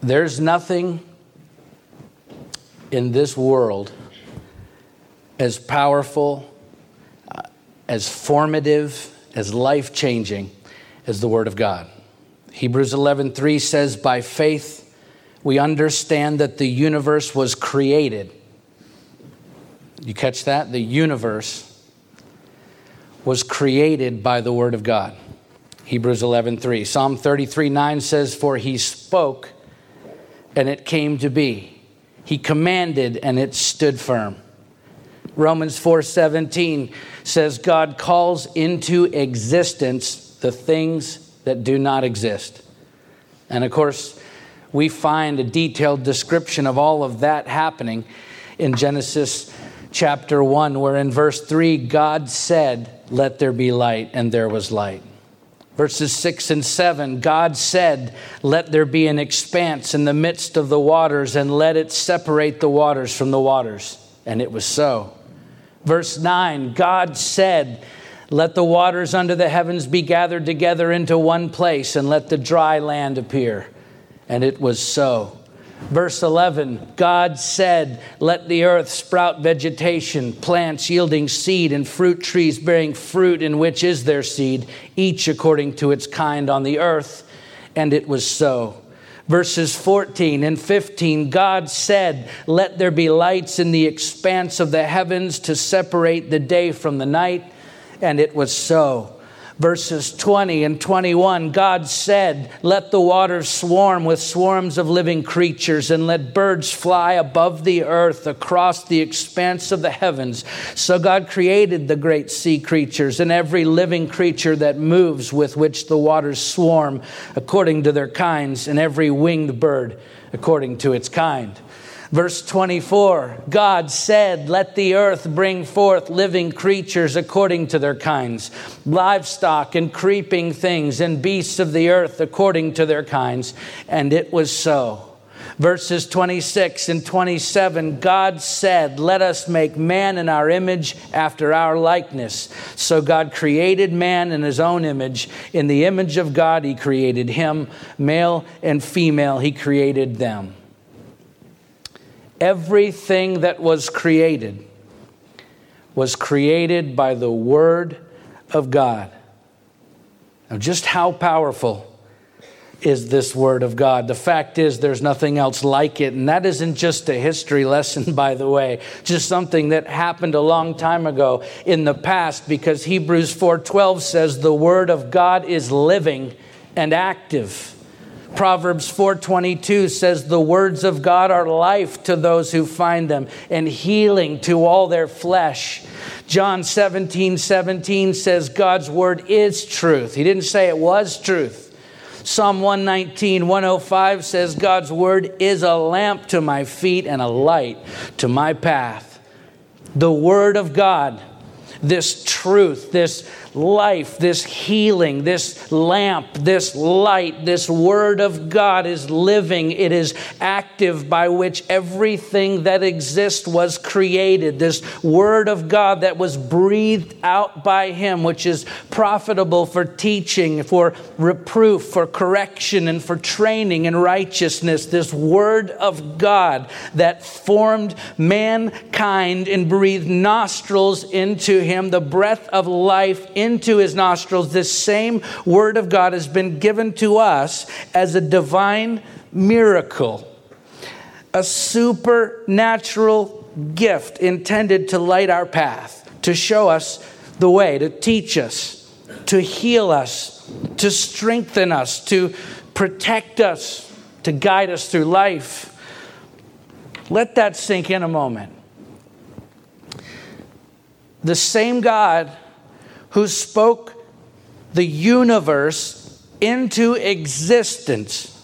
There's nothing in this world as powerful, uh, as formative, as life changing as the Word of God. Hebrews 11:3 says, "By faith we understand that the universe was created." You catch that? The universe was created by the Word of God. Hebrews 11:3. Psalm 33:9 says, "For he spoke, and it came to be. He commanded, and it stood firm." Romans 4:17 says God calls into existence the things that do not exist. And of course, we find a detailed description of all of that happening in Genesis chapter 1 where in verse 3 God said, "Let there be light," and there was light. Verses 6 and 7 God said, Let there be an expanse in the midst of the waters, and let it separate the waters from the waters. And it was so. Verse 9 God said, Let the waters under the heavens be gathered together into one place, and let the dry land appear. And it was so. Verse 11 God said, Let the earth sprout vegetation, plants yielding seed, and fruit trees bearing fruit, in which is their seed, each according to its kind on the earth. And it was so verses 14 and 15, God said, Let there be lights in the expanse of the heavens to separate the day from the night. And it was so verses 20 and 21, God said, Let the waters swarm with swarms of living creatures, and let birds fly above the earth across the expanse of the heavens. So God created the great sea creatures and every living creature that moves with which the waters swarm according to their kinds, and every winged bird according to its kind. Verse 24 God said, Let the earth bring forth living creatures according to their kinds, livestock and creeping things, and beasts of the earth according to their kinds. And it was so. Verses 26 and 27 God said, Let us make man in our image after our likeness. So God created man in his own image. In the image of God, he created him, male and female, he created them everything that was created was created by the Word of God. Now, just how powerful is this Word of God? The fact is, there's nothing else like it. And that isn't just a history lesson, by the way, just something that happened a long time ago in the past, because Hebrews 4:12 says the Word of God is living and active. Proverbs 4:22 says the words of God are life to those who find them and healing to all their flesh. John 17, 17 says God's word is truth. He didn't say it was truth. Psalm 119, 105 says God's word is a lamp to my feet and a light to my path. The word of God, this truth, this life, this healing, this lamp, this light, this Word of God is living. It is active by which everything that exists was created. This Word of God that was breathed out by Him, which is profitable for teaching, for reproof, for correction, and for training in righteousness. This Word of God that formed mankind and breathed nostrils into Him, the breath of life into his nostrils, this same word of God has been given to us as a divine miracle, a supernatural gift intended to light our path, to show us the way, to teach us, to heal us, to strengthen us, to protect us, to guide us through life. Let that sink in a moment. The same God who spoke the universe into existence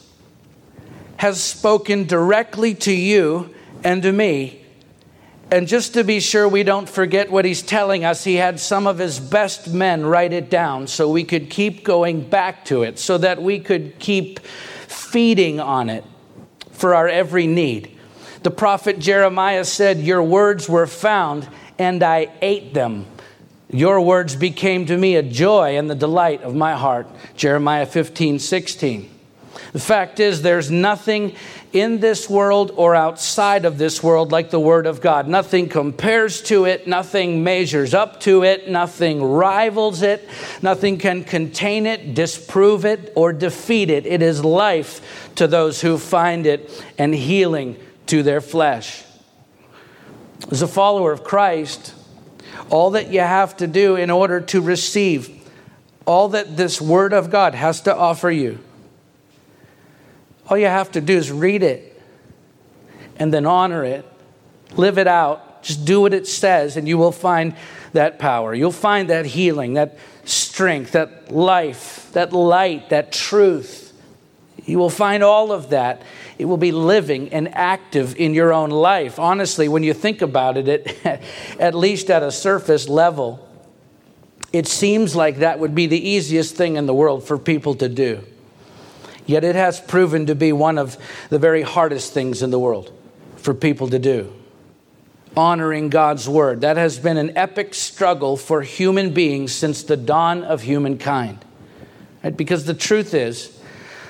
has spoken directly to you and to me. And just to be sure we don't forget what he's telling us, he had some of his best men write it down so we could keep going back to it, so that we could keep feeding on it for our every need. The prophet Jeremiah said, Your words were found, and I ate them. Your words became to me a joy and the delight of my heart. Jeremiah 15, 16. The fact is, there's nothing in this world or outside of this world like the Word of God. Nothing compares to it, nothing measures up to it, nothing rivals it, nothing can contain it, disprove it, or defeat it. It is life to those who find it and healing to their flesh. As a follower of Christ, all that you have to do in order to receive all that this Word of God has to offer you all you have to do is read it and then honor it, live it out, just do what it says, and you will find that power. You'll find that healing, that strength, that life, that light, that truth. You will find all of that. It will be living and active in your own life. Honestly, when you think about it, it at least at a surface level, it seems like that would be the easiest thing in the world for people to do. Yet it has proven to be one of the very hardest things in the world for people to do. Honoring God's word. That has been an epic struggle for human beings since the dawn of humankind. Right? Because the truth is,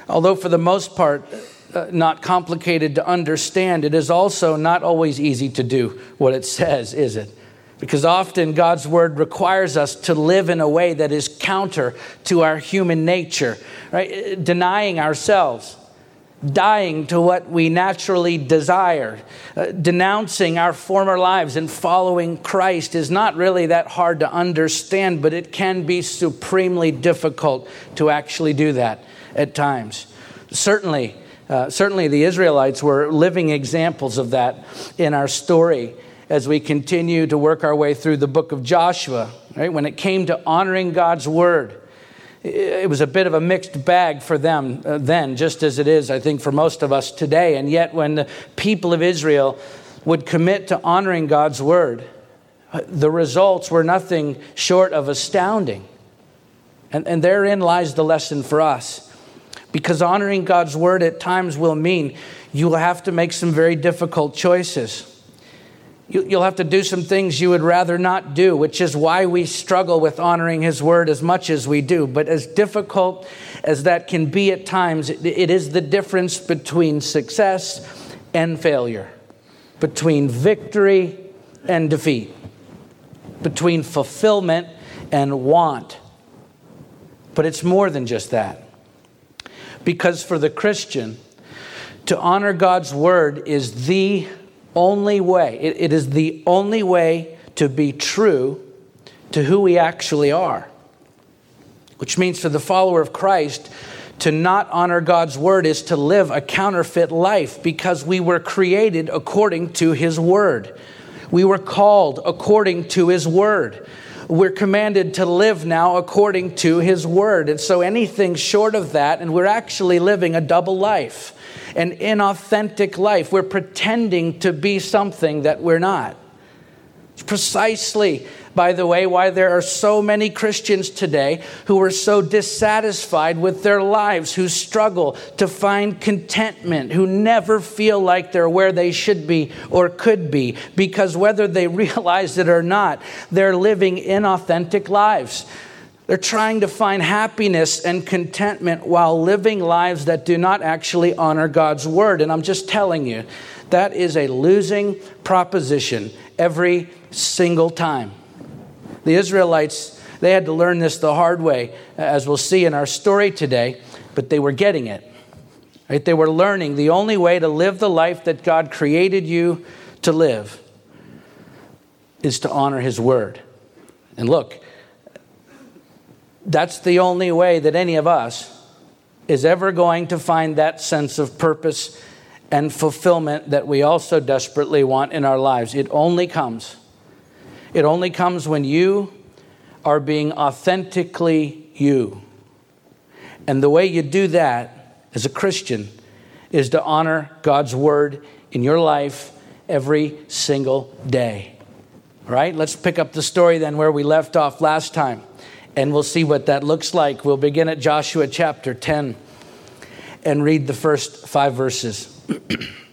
although for the most part, uh, not complicated to understand, it is also not always easy to do what it says, is it? Because often God's word requires us to live in a way that is counter to our human nature, right? Denying ourselves, dying to what we naturally desire, uh, denouncing our former lives and following Christ is not really that hard to understand, but it can be supremely difficult to actually do that at times. Certainly, uh, certainly the Israelites were living examples of that in our story as we continue to work our way through the book of Joshua, right? When it came to honoring God's word, it was a bit of a mixed bag for them uh, then, just as it is, I think, for most of us today. And yet, when the people of Israel would commit to honoring God's word, the results were nothing short of astounding. And, and therein lies the lesson for us. Because honoring God's word at times will mean you will have to make some very difficult choices. You'll have to do some things you would rather not do, which is why we struggle with honoring His word as much as we do. But as difficult as that can be at times, it is the difference between success and failure, between victory and defeat, between fulfillment and want. But it's more than just that. Because for the Christian, to honor God's word is the only way, it, it is the only way to be true to who we actually are. Which means for the follower of Christ, to not honor God's word is to live a counterfeit life because we were created according to his word. We were called according to his word. We're commanded to live now according to his word. And so anything short of that, and we're actually living a double life an inauthentic life. We're pretending to be something that we're not. Precisely, by the way, why there are so many Christians today who are so dissatisfied with their lives, who struggle to find contentment, who never feel like they're where they should be or could be, because whether they realize it or not, they're living inauthentic lives. They're trying to find happiness and contentment while living lives that do not actually honor God's word. And I'm just telling you, that is a losing proposition every single time. The Israelites, they had to learn this the hard way, as we'll see in our story today, but they were getting it. Right? They were learning the only way to live the life that God created you to live is to honor His word. And look, that's the only way that any of us is ever going to find that sense of purpose and fulfillment that we also desperately want in our lives. It only comes. It only comes when you are being authentically you. And the way you do that as a Christian is to honor God's word in your life every single day. All right, let's pick up the story then where we left off last time and we'll see what that looks like. We'll begin at Joshua chapter 10 and read the first five verses.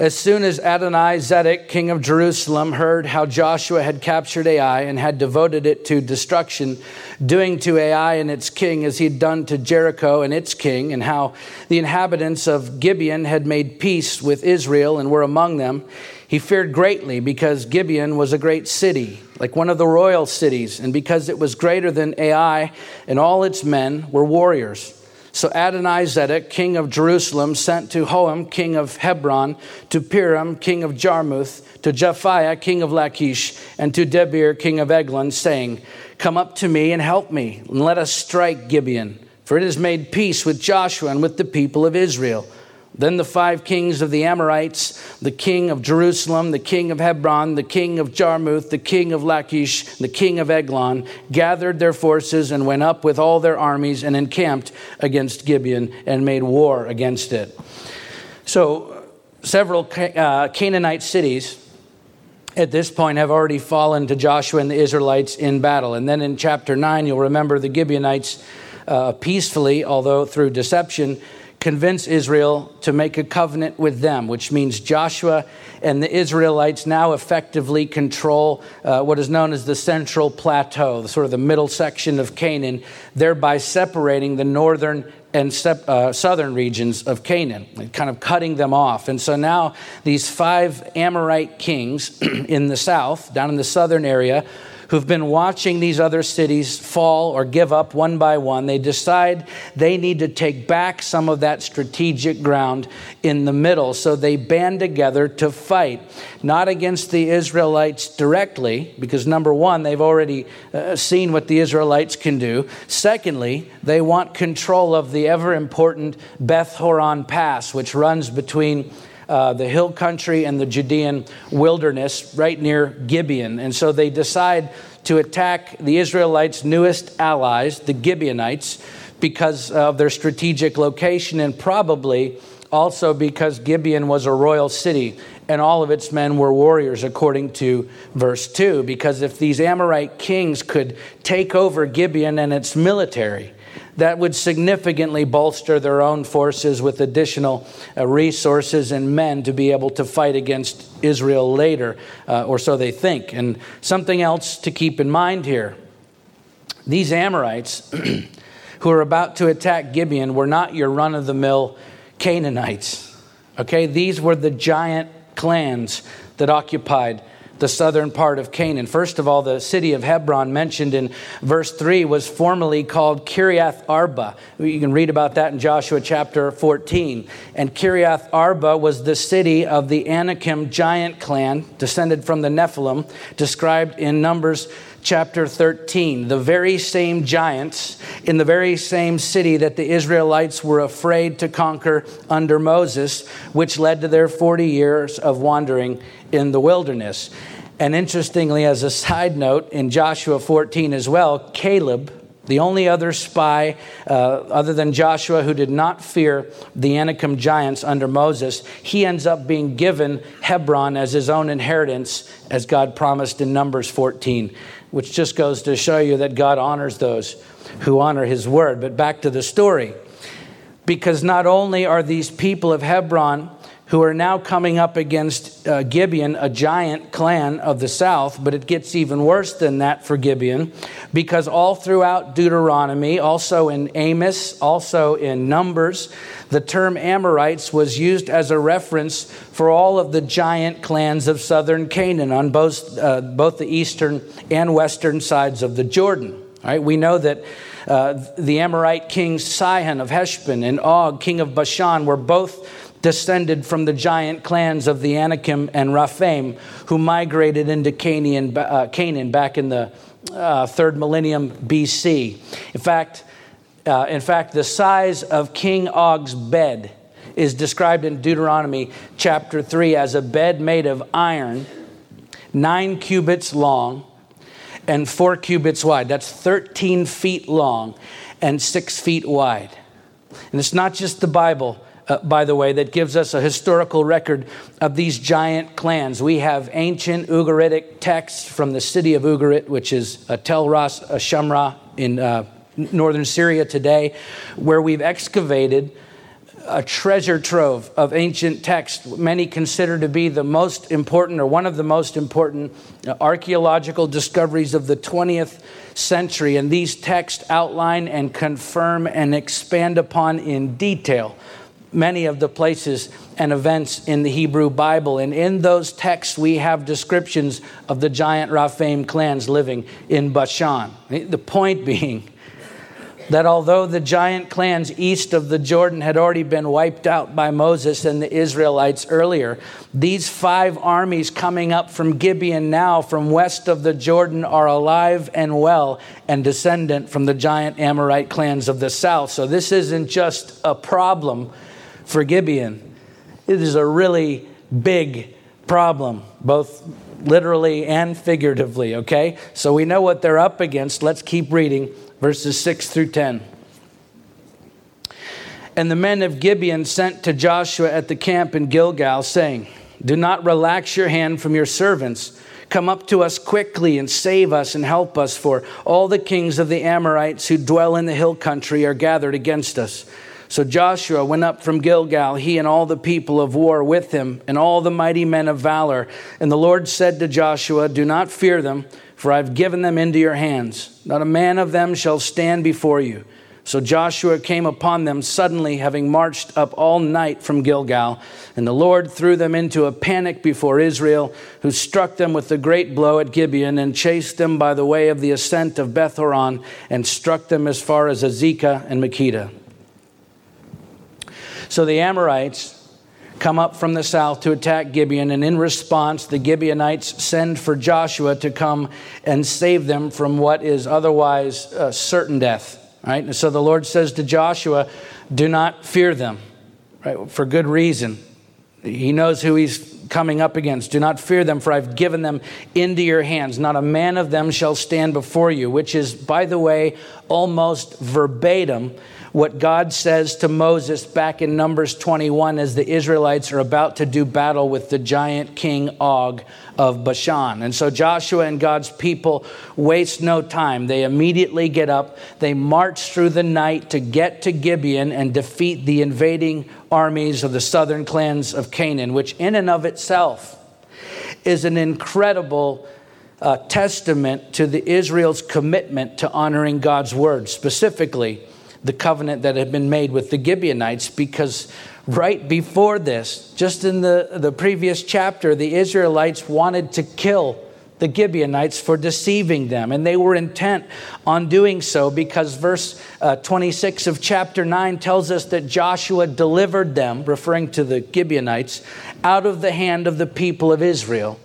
As soon as Adonai Zedek, king of Jerusalem, heard how Joshua had captured Ai and had devoted it to destruction, doing to Ai and its king as he had done to Jericho and its king, and how the inhabitants of Gibeon had made peace with Israel and were among them, he feared greatly because Gibeon was a great city, like one of the royal cities, and because it was greater than Ai, and all its men were warriors. So Adonizedek, king of Jerusalem, sent to Hoham, king of Hebron, to Piram, king of Jarmuth, to Japhia, king of Lachish, and to Debir, king of Eglon, saying, Come up to me and help me, and let us strike Gibeon, for it has made peace with Joshua and with the people of Israel. Then the five kings of the Amorites, the king of Jerusalem, the king of Hebron, the king of Jarmuth, the king of Lachish, the king of Eglon, gathered their forces and went up with all their armies and encamped against Gibeon and made war against it. So, several uh, Canaanite cities at this point have already fallen to Joshua and the Israelites in battle. And then in chapter 9, you'll remember the Gibeonites uh, peacefully, although through deception, convince Israel to make a covenant with them, which means Joshua and the Israelites now effectively control uh, what is known as the central plateau, the sort of the middle section of Canaan, thereby separating the northern and uh, southern regions of Canaan, kind of cutting them off. And so now these five Amorite kings in the south, down in the southern area, who've been watching these other cities fall or give up one by one, they decide they need to take back some of that strategic ground in the middle. So they band together to fight, not against the Israelites directly, because number one, they've already uh, seen what the Israelites can do. Secondly, they want control of the ever important Beth Horon Pass, which runs between uh, the hill country and the Judean wilderness right near Gibeon. And so they decide to attack the Israelites' newest allies, the Gibeonites, because of their strategic location and probably also because Gibeon was a royal city and all of its men were warriors, according to verse 2. Because if these Amorite kings could take over Gibeon and its military, that would significantly bolster their own forces with additional uh, resources and men to be able to fight against Israel later, uh, or so they think. And something else to keep in mind here these Amorites who are about to attack Gibeon were not your run of the mill Canaanites. Okay, these were the giant clans that occupied the southern part of Canaan. First of all, the city of Hebron, mentioned in verse 3, was formerly called Kiriath Arba. You can read about that in Joshua chapter 14. And Kiriath Arba was the city of the Anakim giant clan, descended from the Nephilim, described in Numbers chapter 13. The very same giants in the very same city that the Israelites were afraid to conquer under Moses, which led to their 40 years of wandering in the wilderness. And interestingly, as a side note, in Joshua 14 as well, Caleb, the only other spy uh, other than Joshua who did not fear the Anakim giants under Moses, he ends up being given Hebron as his own inheritance, as God promised in Numbers 14, which just goes to show you that God honors those who honor his word. But back to the story. Because not only are these people of Hebron who are now coming up against uh, Gibeon, a giant clan of the south, but it gets even worse than that for Gibeon because all throughout Deuteronomy, also in Amos, also in Numbers, the term Amorites was used as a reference for all of the giant clans of southern Canaan on both, uh, both the eastern and western sides of the Jordan. Right, we know that uh, the Amorite kings Sihon of Heshbon and Og, king of Bashan, were both descended from the giant clans of the Anakim and Rephaim, who migrated into Canaan, uh, Canaan back in the uh, third millennium BC. In fact, uh, in fact, the size of King Og's bed is described in Deuteronomy chapter 3 as a bed made of iron, nine cubits long, and four cubits wide. That's 13 feet long and six feet wide. And it's not just the Bible uh, by the way, that gives us a historical record of these giant clans. We have ancient Ugaritic texts from the city of Ugarit, which is uh, Tel Ras uh, Shamra in uh, northern Syria today, where we've excavated a treasure trove of ancient texts, many consider to be the most important or one of the most important uh, archaeological discoveries of the 20th century. And these texts outline and confirm and expand upon in detail many of the places and events in the Hebrew Bible. And in those texts, we have descriptions of the giant Raphaim clans living in Bashan. The point being, that although the giant clans east of the Jordan had already been wiped out by Moses and the Israelites earlier, these five armies coming up from Gibeon now, from west of the Jordan, are alive and well and descendant from the giant Amorite clans of the south. So this isn't just a problem for Gibeon, it is a really big problem, both literally and figuratively, okay? So we know what they're up against. Let's keep reading verses 6 through 10. And the men of Gibeon sent to Joshua at the camp in Gilgal, saying, Do not relax your hand from your servants. Come up to us quickly and save us and help us, for all the kings of the Amorites who dwell in the hill country are gathered against us. So Joshua went up from Gilgal, he and all the people of war with him, and all the mighty men of valor. And the Lord said to Joshua, Do not fear them for I've given them into your hands. Not a man of them shall stand before you. So Joshua came upon them suddenly, having marched up all night from Gilgal. And the Lord threw them into a panic before Israel, who struck them with a great blow at Gibeon and chased them by the way of the ascent of Bethhoron and struck them as far as Azekah and Makkedah. So the Amorites come up from the south to attack Gibeon, and in response, the Gibeonites send for Joshua to come and save them from what is otherwise certain death. Right? And so the Lord says to Joshua, Do not fear them, right? For good reason. He knows who he's coming up against. Do not fear them, for I've given them into your hands. Not a man of them shall stand before you, which is, by the way, almost verbatim what God says to Moses back in Numbers 21 as the Israelites are about to do battle with the giant king Og of Bashan. And so Joshua and God's people waste no time. They immediately get up, they march through the night to get to Gibeon and defeat the invading armies of the southern clans of Canaan, which in and of itself is an incredible uh, testament to the Israel's commitment to honoring God's word, specifically the covenant that had been made with the Gibeonites because right before this, just in the, the previous chapter, the Israelites wanted to kill the Gibeonites for deceiving them. And they were intent on doing so because verse uh, 26 of chapter 9 tells us that Joshua delivered them, referring to the Gibeonites, out of the hand of the people of Israel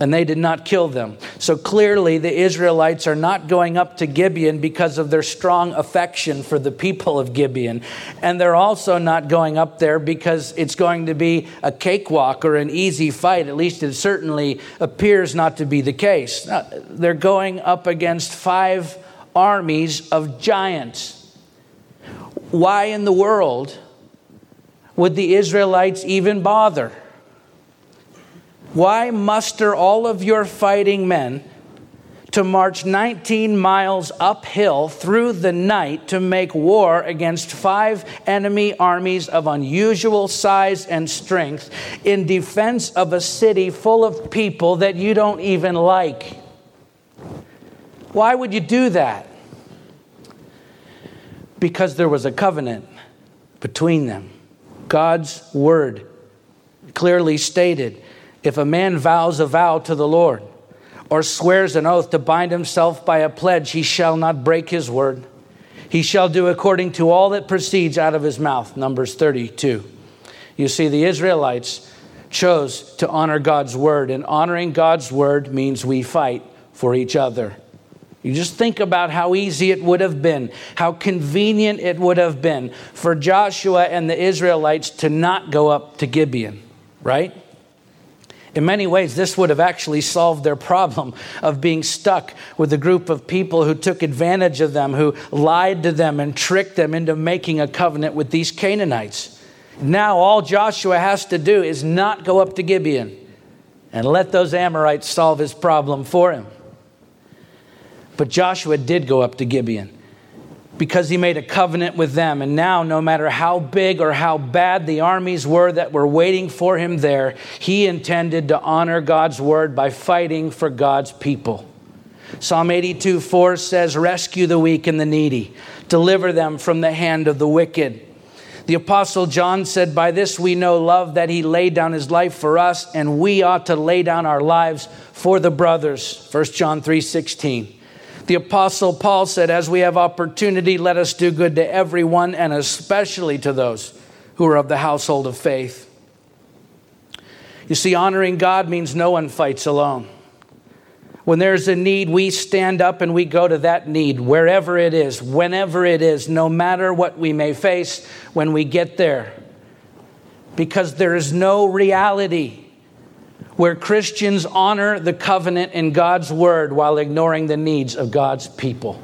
and they did not kill them. So clearly, the Israelites are not going up to Gibeon because of their strong affection for the people of Gibeon. And they're also not going up there because it's going to be a cakewalk or an easy fight. At least it certainly appears not to be the case. They're going up against five armies of giants. Why in the world would the Israelites even bother? Why muster all of your fighting men to march 19 miles uphill through the night to make war against five enemy armies of unusual size and strength in defense of a city full of people that you don't even like? Why would you do that? Because there was a covenant between them. God's word clearly stated if a man vows a vow to the Lord or swears an oath to bind himself by a pledge, he shall not break his word. He shall do according to all that proceeds out of his mouth. Numbers 32. You see, the Israelites chose to honor God's word, and honoring God's word means we fight for each other. You just think about how easy it would have been, how convenient it would have been for Joshua and the Israelites to not go up to Gibeon, right? In many ways, this would have actually solved their problem of being stuck with a group of people who took advantage of them, who lied to them and tricked them into making a covenant with these Canaanites. Now, all Joshua has to do is not go up to Gibeon and let those Amorites solve his problem for him. But Joshua did go up to Gibeon. Because he made a covenant with them. And now, no matter how big or how bad the armies were that were waiting for him there, he intended to honor God's word by fighting for God's people. Psalm 82 4 says, Rescue the weak and the needy, deliver them from the hand of the wicked. The Apostle John said, By this we know love that he laid down his life for us, and we ought to lay down our lives for the brothers. 1 John 3 16. The Apostle Paul said, As we have opportunity, let us do good to everyone, and especially to those who are of the household of faith. You see, honoring God means no one fights alone. When there's a need, we stand up and we go to that need, wherever it is, whenever it is, no matter what we may face when we get there. Because there is no reality where Christians honor the covenant in God's word while ignoring the needs of God's people.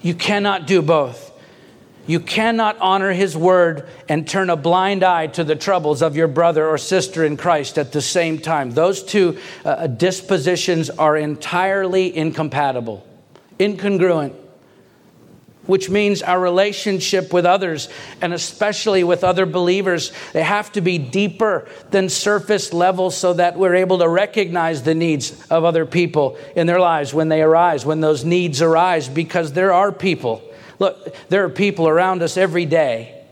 You cannot do both. You cannot honor his word and turn a blind eye to the troubles of your brother or sister in Christ at the same time. Those two uh, dispositions are entirely incompatible, incongruent, which means our relationship with others and especially with other believers they have to be deeper than surface level so that we're able to recognize the needs of other people in their lives when they arise when those needs arise because there are people Look, there are people around us every day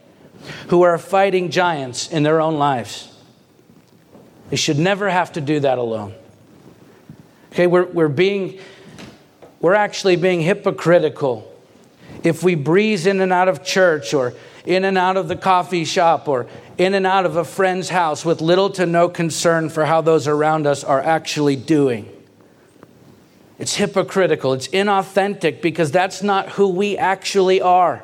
who are fighting giants in their own lives. They should never have to do that alone. Okay, we're, we're being, we're actually being hypocritical if we breeze in and out of church or in and out of the coffee shop or in and out of a friend's house with little to no concern for how those around us are actually doing. It's hypocritical, it's inauthentic because that's not who we actually are.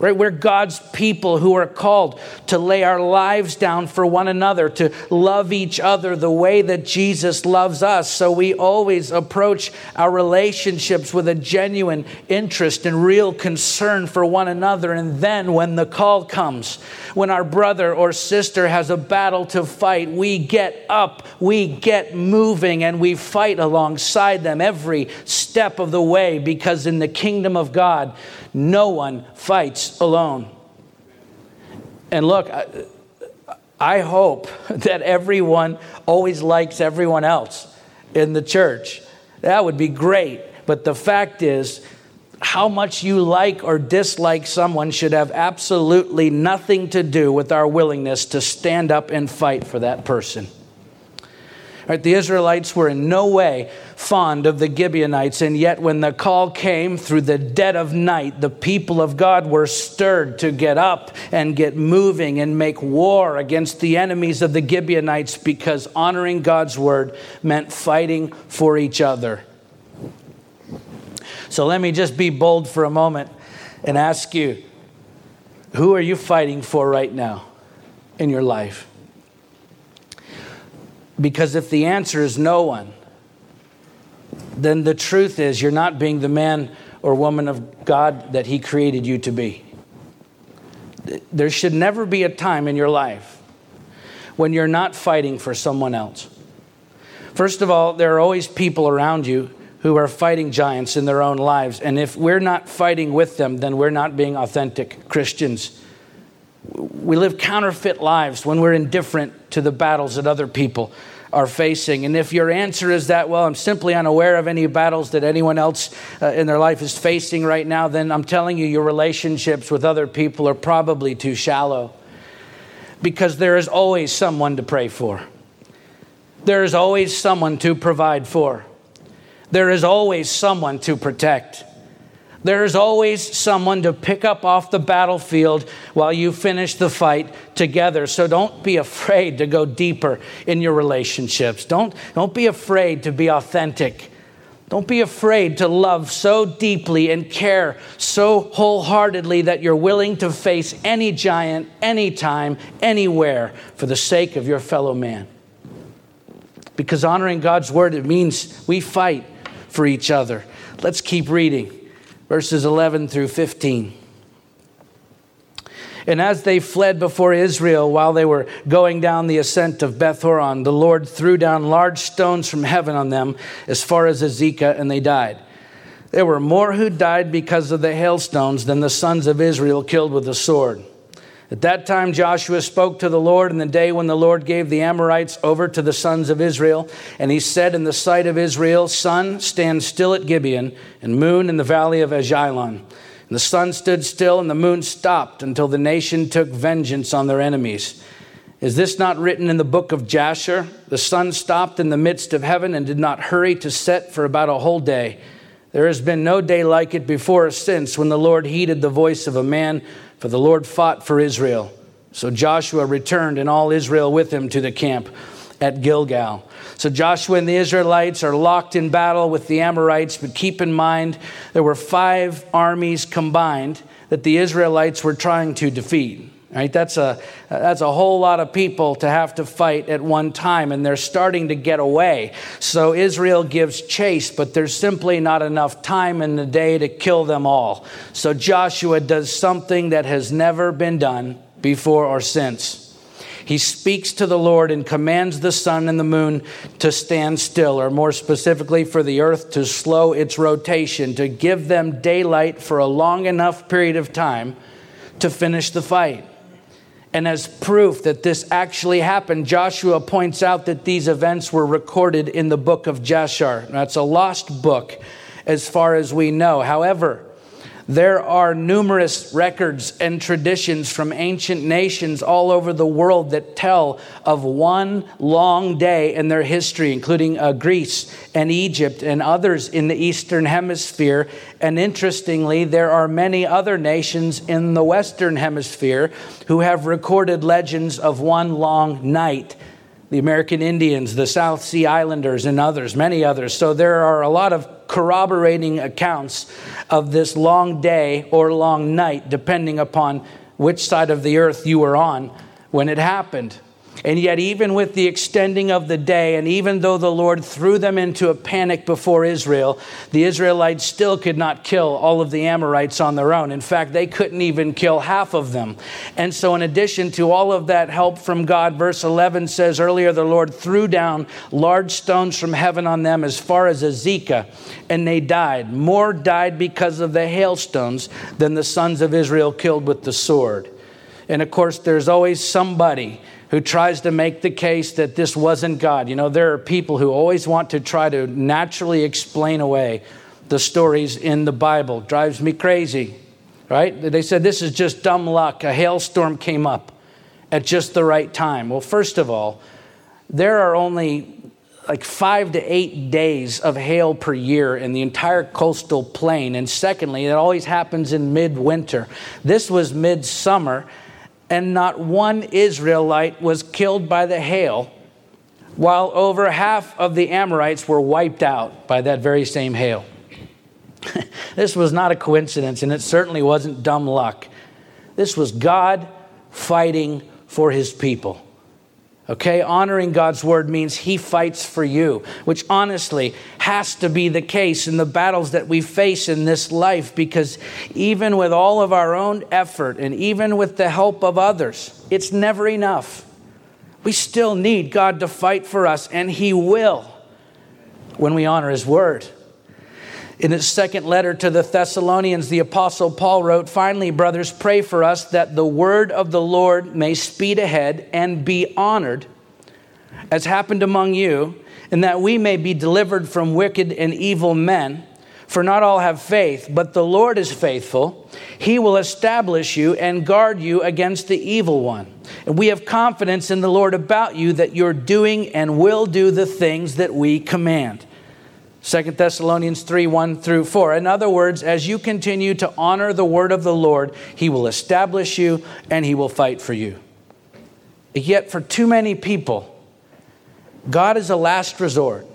Right? We're God's people who are called to lay our lives down for one another, to love each other the way that Jesus loves us. So we always approach our relationships with a genuine interest and real concern for one another. And then when the call comes, when our brother or sister has a battle to fight, we get up, we get moving, and we fight alongside them every step of the way because in the kingdom of God, no one fights alone. And look, I, hope that everyone always likes everyone else in the church. That would be great. But the fact is, how much you like or dislike someone should have absolutely nothing to do with our willingness to stand up and fight for that person. Right, the Israelites were in no way fond of the Gibeonites, and yet when the call came through the dead of night, the people of God were stirred to get up and get moving and make war against the enemies of the Gibeonites because honoring God's word meant fighting for each other. So let me just be bold for a moment and ask you who are you fighting for right now in your life? Because if the answer is no one, then the truth is you're not being the man or woman of God that He created you to be. There should never be a time in your life when you're not fighting for someone else. First of all, there are always people around you who are fighting giants in their own lives. And if we're not fighting with them, then we're not being authentic Christians. We live counterfeit lives when we're indifferent to the battles that other people are facing. And if your answer is that, well, I'm simply unaware of any battles that anyone else uh, in their life is facing right now, then I'm telling you, your relationships with other people are probably too shallow because there is always someone to pray for, there is always someone to provide for, there is always someone to protect. There is always someone to pick up off the battlefield while you finish the fight together. So don't be afraid to go deeper in your relationships. Don't, don't be afraid to be authentic. Don't be afraid to love so deeply and care so wholeheartedly that you're willing to face any giant, anytime, anywhere for the sake of your fellow man. Because honoring God's word, it means we fight for each other. Let's keep reading verses 11 through 15. And as they fled before Israel while they were going down the ascent of Beth Horon, the Lord threw down large stones from heaven on them as far as Azekah, and they died. There were more who died because of the hailstones than the sons of Israel killed with the sword. At that time, Joshua spoke to the Lord in the day when the Lord gave the Amorites over to the sons of Israel. And he said in the sight of Israel, Sun, stand still at Gibeon, and moon in the valley of Ajalon. And the sun stood still, and the moon stopped until the nation took vengeance on their enemies. Is this not written in the book of Jasher? The sun stopped in the midst of heaven and did not hurry to set for about a whole day. There has been no day like it before or since when the Lord heeded the voice of a man for the Lord fought for Israel. So Joshua returned and all Israel with him to the camp at Gilgal. So Joshua and the Israelites are locked in battle with the Amorites, but keep in mind there were five armies combined that the Israelites were trying to defeat. Right? That's a, that's a whole lot of people to have to fight at one time, and they're starting to get away. So Israel gives chase, but there's simply not enough time in the day to kill them all. So Joshua does something that has never been done before or since. He speaks to the Lord and commands the sun and the moon to stand still, or more specifically, for the earth to slow its rotation, to give them daylight for a long enough period of time to finish the fight. And as proof that this actually happened, Joshua points out that these events were recorded in the book of Jasher. That's a lost book as far as we know. However, there are numerous records and traditions from ancient nations all over the world that tell of one long day in their history, including uh, Greece and Egypt and others in the Eastern Hemisphere. And interestingly, there are many other nations in the Western Hemisphere who have recorded legends of one long night the American Indians, the South Sea Islanders, and others, many others. So there are a lot of corroborating accounts of this long day or long night, depending upon which side of the earth you were on when it happened. And yet, even with the extending of the day, and even though the Lord threw them into a panic before Israel, the Israelites still could not kill all of the Amorites on their own. In fact, they couldn't even kill half of them. And so, in addition to all of that help from God, verse 11 says earlier, the Lord threw down large stones from heaven on them as far as Azekah, and they died. More died because of the hailstones than the sons of Israel killed with the sword. And of course, there's always somebody who tries to make the case that this wasn't God. You know, there are people who always want to try to naturally explain away the stories in the Bible. Drives me crazy, right? They said this is just dumb luck. A hailstorm came up at just the right time. Well, first of all, there are only like five to eight days of hail per year in the entire coastal plain. And secondly, it always happens in midwinter. This was midsummer, and not one Israelite was killed by the hail, while over half of the Amorites were wiped out by that very same hail. this was not a coincidence, and it certainly wasn't dumb luck. This was God fighting for his people. Okay, honoring God's word means He fights for you, which honestly has to be the case in the battles that we face in this life because even with all of our own effort and even with the help of others, it's never enough. We still need God to fight for us, and He will when we honor His word. In his second letter to the Thessalonians, the Apostle Paul wrote, Finally, brothers, pray for us that the word of the Lord may speed ahead and be honored, as happened among you, and that we may be delivered from wicked and evil men. For not all have faith, but the Lord is faithful. He will establish you and guard you against the evil one. And we have confidence in the Lord about you that you're doing and will do the things that we command. 2 Thessalonians 3 1 through 4. In other words, as you continue to honor the word of the Lord, he will establish you and he will fight for you. Yet, for too many people, God is a last resort.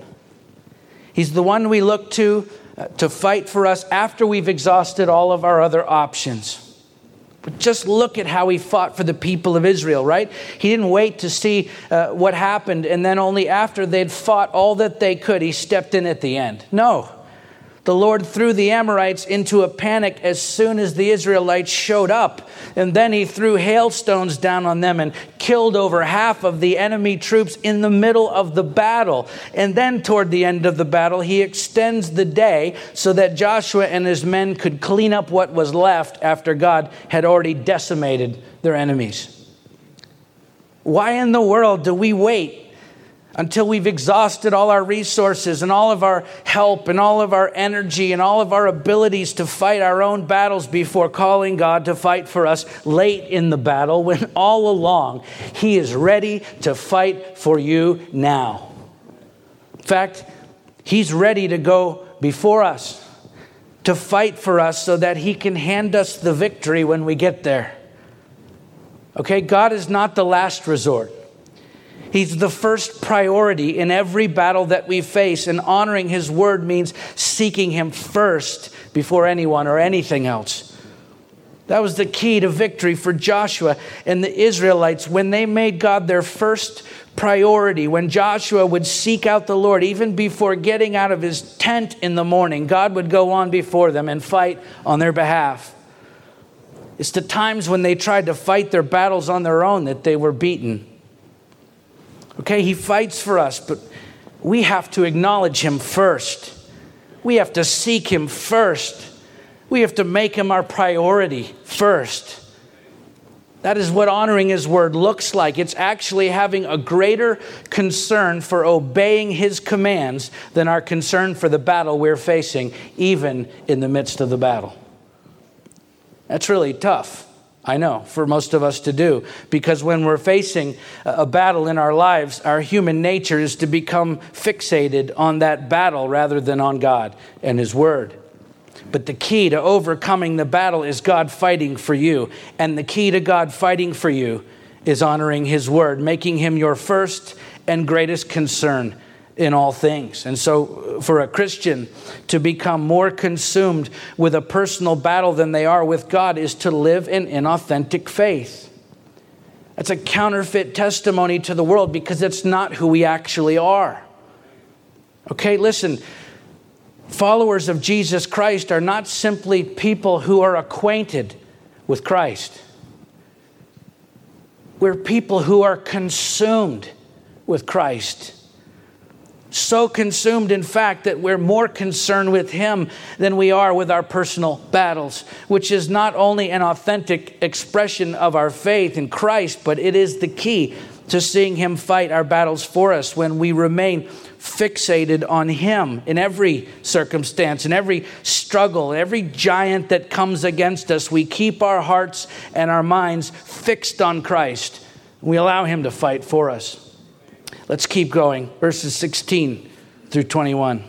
He's the one we look to uh, to fight for us after we've exhausted all of our other options. But just look at how he fought for the people of Israel, right? He didn't wait to see uh, what happened, and then only after they'd fought all that they could, he stepped in at the end. No. The Lord threw the Amorites into a panic as soon as the Israelites showed up. And then he threw hailstones down on them and killed over half of the enemy troops in the middle of the battle. And then, toward the end of the battle, he extends the day so that Joshua and his men could clean up what was left after God had already decimated their enemies. Why in the world do we wait until we've exhausted all our resources and all of our help and all of our energy and all of our abilities to fight our own battles before calling God to fight for us late in the battle when all along He is ready to fight for you now. In fact, He's ready to go before us to fight for us so that He can hand us the victory when we get there. Okay, God is not the last resort. He's the first priority in every battle that we face, and honoring His word means seeking Him first before anyone or anything else. That was the key to victory for Joshua and the Israelites when they made God their first priority. When Joshua would seek out the Lord, even before getting out of his tent in the morning, God would go on before them and fight on their behalf. It's the times when they tried to fight their battles on their own that they were beaten. Okay, he fights for us, but we have to acknowledge him first. We have to seek him first. We have to make him our priority first. That is what honoring his word looks like. It's actually having a greater concern for obeying his commands than our concern for the battle we're facing, even in the midst of the battle. That's really tough. I know, for most of us to do. Because when we're facing a battle in our lives, our human nature is to become fixated on that battle rather than on God and His Word. But the key to overcoming the battle is God fighting for you. And the key to God fighting for you is honoring His Word, making Him your first and greatest concern in all things. And so, uh, for a Christian to become more consumed with a personal battle than they are with God is to live in inauthentic faith. That's a counterfeit testimony to the world because it's not who we actually are. Okay, listen. Followers of Jesus Christ are not simply people who are acquainted with Christ. We're people who are consumed with Christ so consumed, in fact, that we're more concerned with Him than we are with our personal battles, which is not only an authentic expression of our faith in Christ, but it is the key to seeing Him fight our battles for us when we remain fixated on Him in every circumstance, in every struggle, every giant that comes against us. We keep our hearts and our minds fixed on Christ. We allow Him to fight for us. Let's keep going. Verses 16 through 21.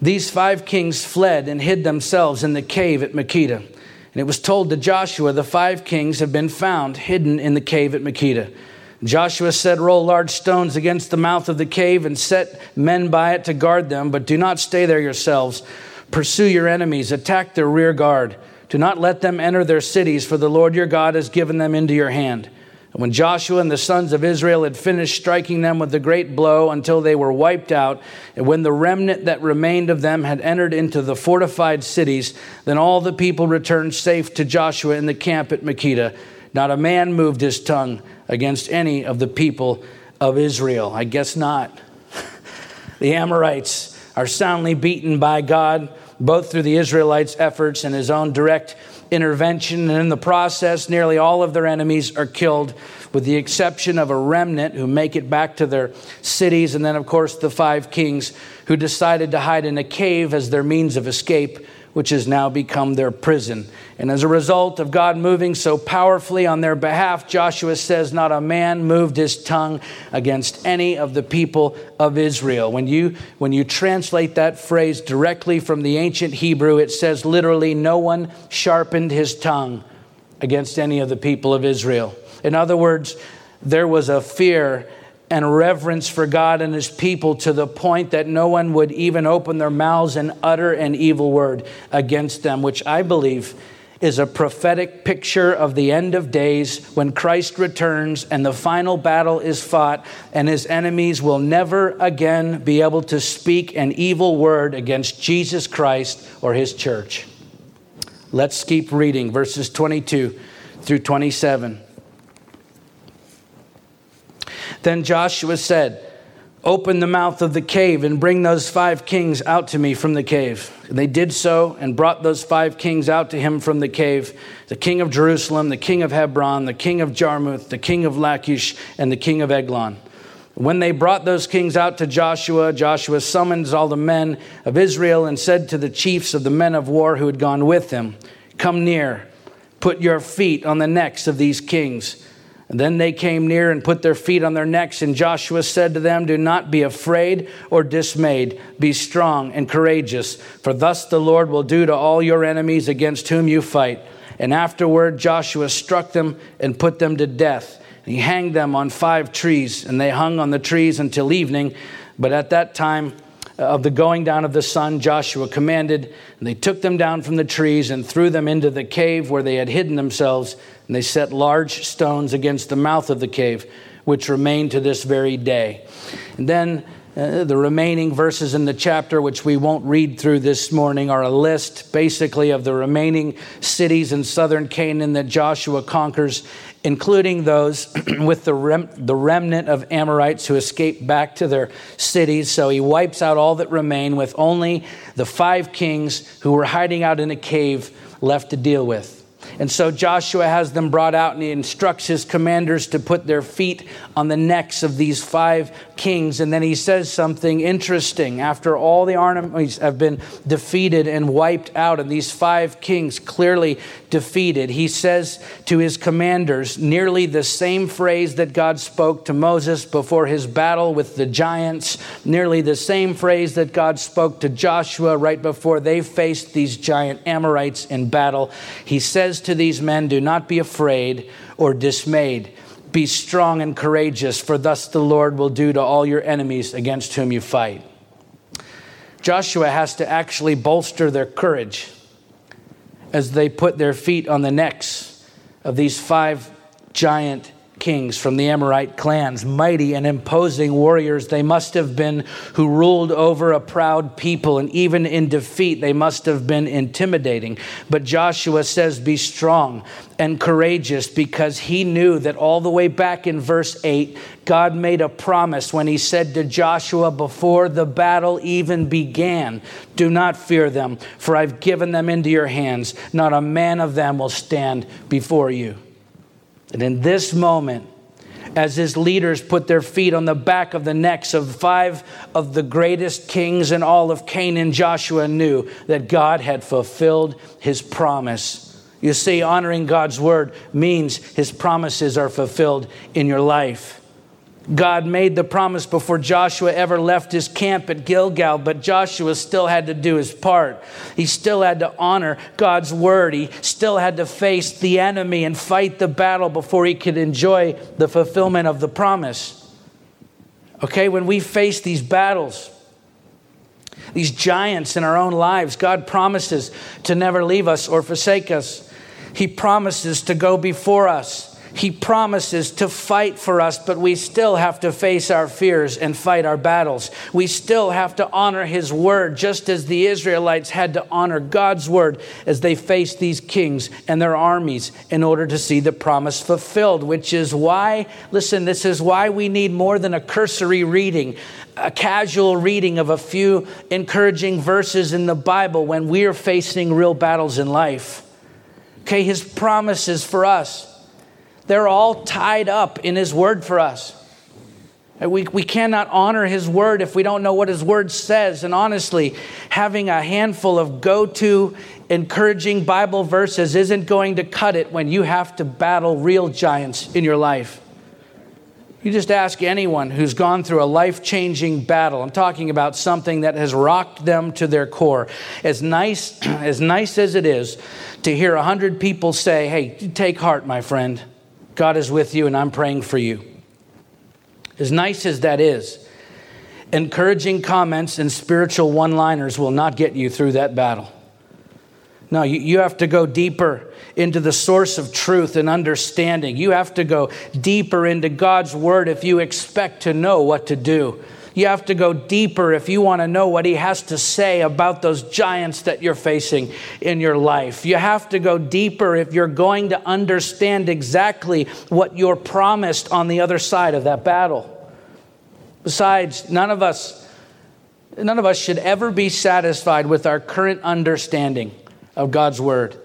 These five kings fled and hid themselves in the cave at Makkedah. And it was told to Joshua, The five kings have been found hidden in the cave at Makkedah. Joshua said, Roll large stones against the mouth of the cave and set men by it to guard them, but do not stay there yourselves. Pursue your enemies, attack their rear guard. Do not let them enter their cities, for the Lord your God has given them into your hand. When Joshua and the sons of Israel had finished striking them with the great blow until they were wiped out, and when the remnant that remained of them had entered into the fortified cities, then all the people returned safe to Joshua in the camp at Makkedah. Not a man moved his tongue against any of the people of Israel. I guess not. the Amorites are soundly beaten by God, both through the Israelites' efforts and his own direct intervention, and in the process, nearly all of their enemies are killed, with the exception of a remnant who make it back to their cities, and then, of course, the five kings who decided to hide in a cave as their means of escape which has now become their prison. And as a result of God moving so powerfully on their behalf, Joshua says, Not a man moved his tongue against any of the people of Israel. When you, when you translate that phrase directly from the ancient Hebrew, it says literally, No one sharpened his tongue against any of the people of Israel. In other words, there was a fear and reverence for God and his people to the point that no one would even open their mouths and utter an evil word against them, which I believe is a prophetic picture of the end of days when Christ returns and the final battle is fought, and his enemies will never again be able to speak an evil word against Jesus Christ or his church. Let's keep reading verses 22 through 27. Then Joshua said, Open the mouth of the cave and bring those five kings out to me from the cave. And they did so and brought those five kings out to him from the cave the king of Jerusalem, the king of Hebron, the king of Jarmuth, the king of Lachish, and the king of Eglon. When they brought those kings out to Joshua, Joshua summoned all the men of Israel and said to the chiefs of the men of war who had gone with him, Come near, put your feet on the necks of these kings. Then they came near and put their feet on their necks, and Joshua said to them, Do not be afraid or dismayed. Be strong and courageous, for thus the Lord will do to all your enemies against whom you fight. And afterward, Joshua struck them and put them to death. He hanged them on five trees, and they hung on the trees until evening. But at that time, of the going down of the sun, Joshua commanded, and they took them down from the trees and threw them into the cave where they had hidden themselves. And they set large stones against the mouth of the cave, which remain to this very day. And then uh, the remaining verses in the chapter, which we won't read through this morning, are a list basically of the remaining cities in southern Canaan that Joshua conquers, including those with the, rem- the remnant of Amorites who escaped back to their cities. So he wipes out all that remain with only the five kings who were hiding out in a cave left to deal with. And so Joshua has them brought out and he instructs his commanders to put their feet on the necks of these five kings. And then he says something interesting. After all the armies have been defeated and wiped out, and these five kings clearly defeated, he says to his commanders nearly the same phrase that God spoke to Moses before his battle with the giants, nearly the same phrase that God spoke to Joshua right before they faced these giant Amorites in battle. He says to these men, Do not be afraid or dismayed. Be strong and courageous, for thus the Lord will do to all your enemies against whom you fight. Joshua has to actually bolster their courage as they put their feet on the necks of these five giant kings from the Amorite clans, mighty and imposing warriors they must have been, who ruled over a proud people, and even in defeat, they must have been intimidating. But Joshua says, Be strong and courageous because he knew that all the way back in verse 8, God made a promise when he said to Joshua before the battle even began, Do not fear them, for I've given them into your hands. Not a man of them will stand before you. And in this moment, as his leaders put their feet on the back of the necks of five of the greatest kings in all of Canaan, Joshua knew that God had fulfilled his promise. You see, honoring God's word means his promises are fulfilled in your life. God made the promise before Joshua ever left his camp at Gilgal, but Joshua still had to do his part. He still had to honor God's word. He still had to face the enemy and fight the battle before he could enjoy the fulfillment of the promise. Okay, when we face these battles, these giants in our own lives, God promises to never leave us or forsake us. He promises to go before us. He promises to fight for us, but we still have to face our fears and fight our battles. We still have to honor His word, just as the Israelites had to honor God's word as they faced these kings and their armies in order to see the promise fulfilled, which is why, listen, this is why we need more than a cursory reading, a casual reading of a few encouraging verses in the Bible when we're facing real battles in life. Okay, His promises for us they're all tied up in His Word for us. We, we cannot honor His Word if we don't know what His Word says. And honestly, having a handful of go to encouraging Bible verses isn't going to cut it when you have to battle real giants in your life. You just ask anyone who's gone through a life changing battle. I'm talking about something that has rocked them to their core. As nice, as nice as it is to hear a hundred people say, Hey, take heart, my friend. God is with you and I'm praying for you. As nice as that is, encouraging comments and spiritual one liners will not get you through that battle. No, you, you have to go deeper into the source of truth and understanding. You have to go deeper into God's word if you expect to know what to do. You have to go deeper if you want to know what he has to say about those giants that you're facing in your life. You have to go deeper if you're going to understand exactly what you're promised on the other side of that battle. Besides, none of us none of us should ever be satisfied with our current understanding of God's word.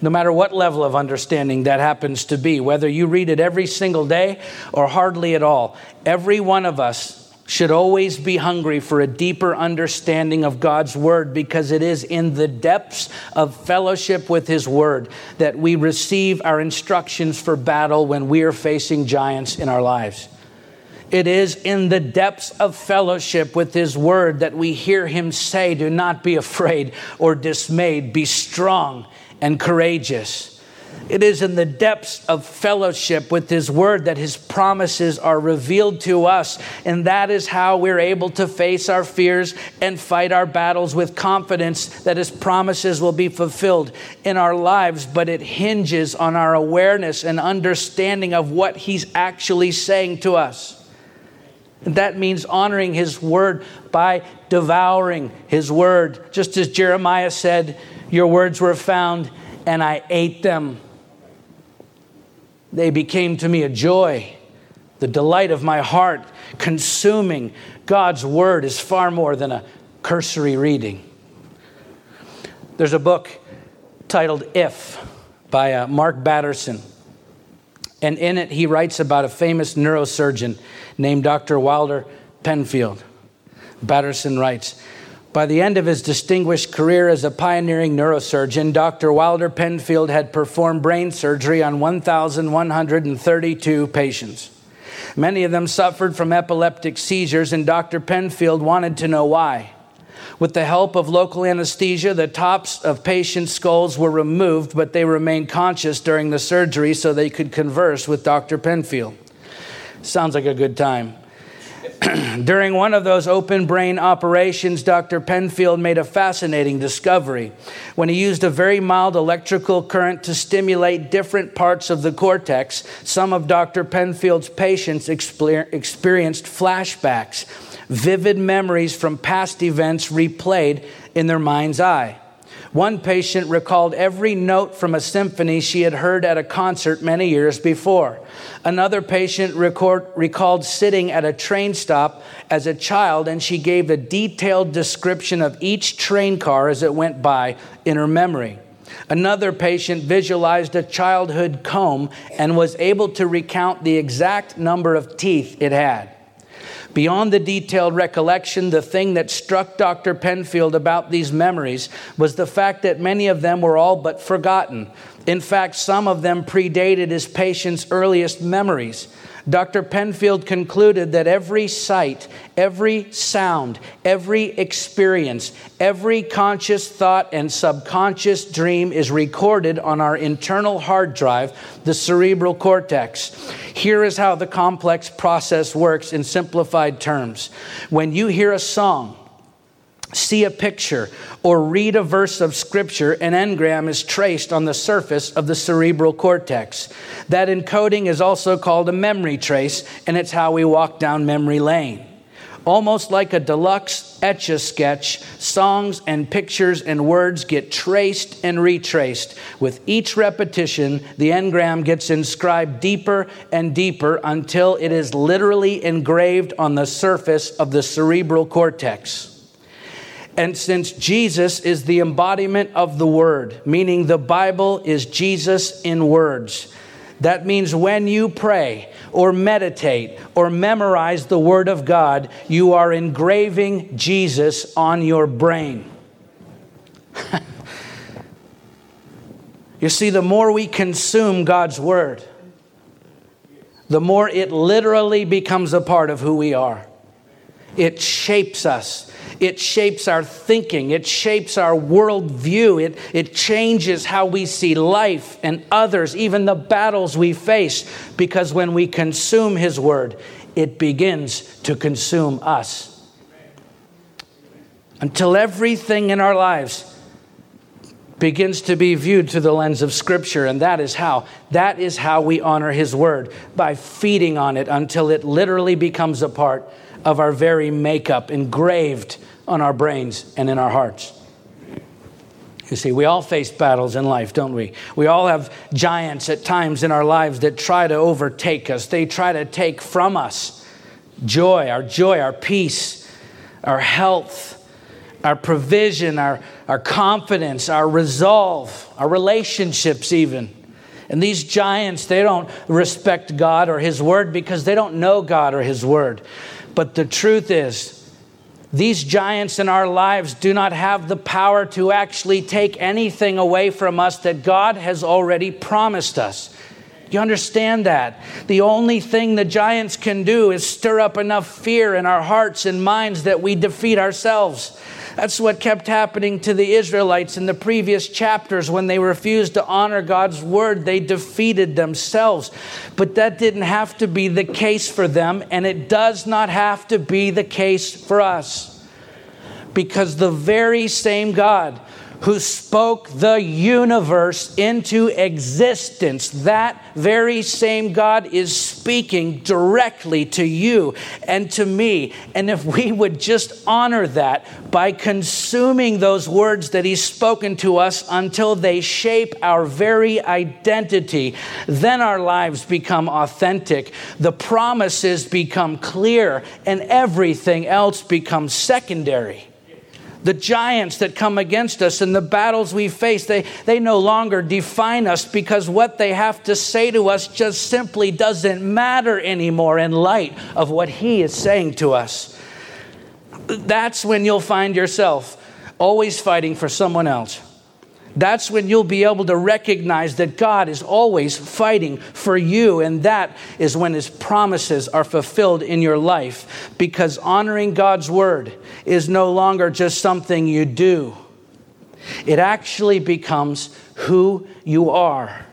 No matter what level of understanding that happens to be, whether you read it every single day or hardly at all, every one of us should always be hungry for a deeper understanding of God's Word because it is in the depths of fellowship with His Word that we receive our instructions for battle when we are facing giants in our lives. It is in the depths of fellowship with His Word that we hear Him say, Do not be afraid or dismayed, be strong and courageous. It is in the depths of fellowship with His Word that His promises are revealed to us. And that is how we're able to face our fears and fight our battles with confidence that His promises will be fulfilled in our lives. But it hinges on our awareness and understanding of what He's actually saying to us. And that means honoring His Word by devouring His Word. Just as Jeremiah said, Your words were found, and I ate them. They became to me a joy, the delight of my heart. Consuming God's word is far more than a cursory reading. There's a book titled If by uh, Mark Batterson. And in it, he writes about a famous neurosurgeon named Dr. Wilder Penfield. Batterson writes, by the end of his distinguished career as a pioneering neurosurgeon, Dr. Wilder Penfield had performed brain surgery on 1,132 patients. Many of them suffered from epileptic seizures, and Dr. Penfield wanted to know why. With the help of local anesthesia, the tops of patients' skulls were removed, but they remained conscious during the surgery so they could converse with Dr. Penfield. Sounds like a good time. During one of those open brain operations, Dr. Penfield made a fascinating discovery. When he used a very mild electrical current to stimulate different parts of the cortex, some of Dr. Penfield's patients experienced flashbacks, vivid memories from past events replayed in their mind's eye. One patient recalled every note from a symphony she had heard at a concert many years before. Another patient record, recalled sitting at a train stop as a child, and she gave a detailed description of each train car as it went by in her memory. Another patient visualized a childhood comb and was able to recount the exact number of teeth it had. Beyond the detailed recollection, the thing that struck Dr. Penfield about these memories was the fact that many of them were all but forgotten. In fact, some of them predated his patient's earliest memories. Dr. Penfield concluded that every sight, every sound, every experience, every conscious thought and subconscious dream is recorded on our internal hard drive, the cerebral cortex. Here is how the complex process works in simplified terms. When you hear a song, see a picture, or read a verse of scripture, an engram is traced on the surface of the cerebral cortex. That encoding is also called a memory trace, and it's how we walk down memory lane. Almost like a deluxe etch a sketch, songs and pictures and words get traced and retraced. With each repetition, the engram gets inscribed deeper and deeper until it is literally engraved on the surface of the cerebral cortex. And since Jesus is the embodiment of the Word, meaning the Bible is Jesus in words, that means when you pray or meditate or memorize the Word of God, you are engraving Jesus on your brain. you see, the more we consume God's Word, the more it literally becomes a part of who we are. It shapes us it shapes our thinking, it shapes our worldview, it, it changes how we see life and others, even the battles we face, because when we consume His Word, it begins to consume us. Until everything in our lives begins to be viewed through the lens of scripture and that is how that is how we honor his word by feeding on it until it literally becomes a part of our very makeup engraved on our brains and in our hearts you see, we all face battles in life, don't we? We all have giants at times in our lives that try to overtake us. They try to take from us joy, our joy, our peace, our health, our provision, our, our confidence, our resolve, our relationships, even. And these giants, they don't respect God or His Word because they don't know God or His Word. But the truth is, these giants in our lives do not have the power to actually take anything away from us that God has already promised us. You understand that? The only thing the giants can do is stir up enough fear in our hearts and minds that we defeat ourselves. That's what kept happening to the Israelites in the previous chapters when they refused to honor God's word. They defeated themselves. But that didn't have to be the case for them, and it does not have to be the case for us. Because the very same God who spoke the universe into existence. That very same God is speaking directly to you and to me. And if we would just honor that by consuming those words that He's spoken to us until they shape our very identity, then our lives become authentic. The promises become clear, and everything else becomes secondary the giants that come against us and the battles we face, they, they no longer define us because what they have to say to us just simply doesn't matter anymore in light of what He is saying to us. That's when you'll find yourself always fighting for someone else that's when you'll be able to recognize that God is always fighting for you. And that is when His promises are fulfilled in your life. Because honoring God's word is no longer just something you do, it actually becomes who you are.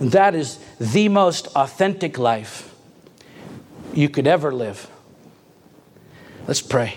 That is the most authentic life you could ever live. Let's pray.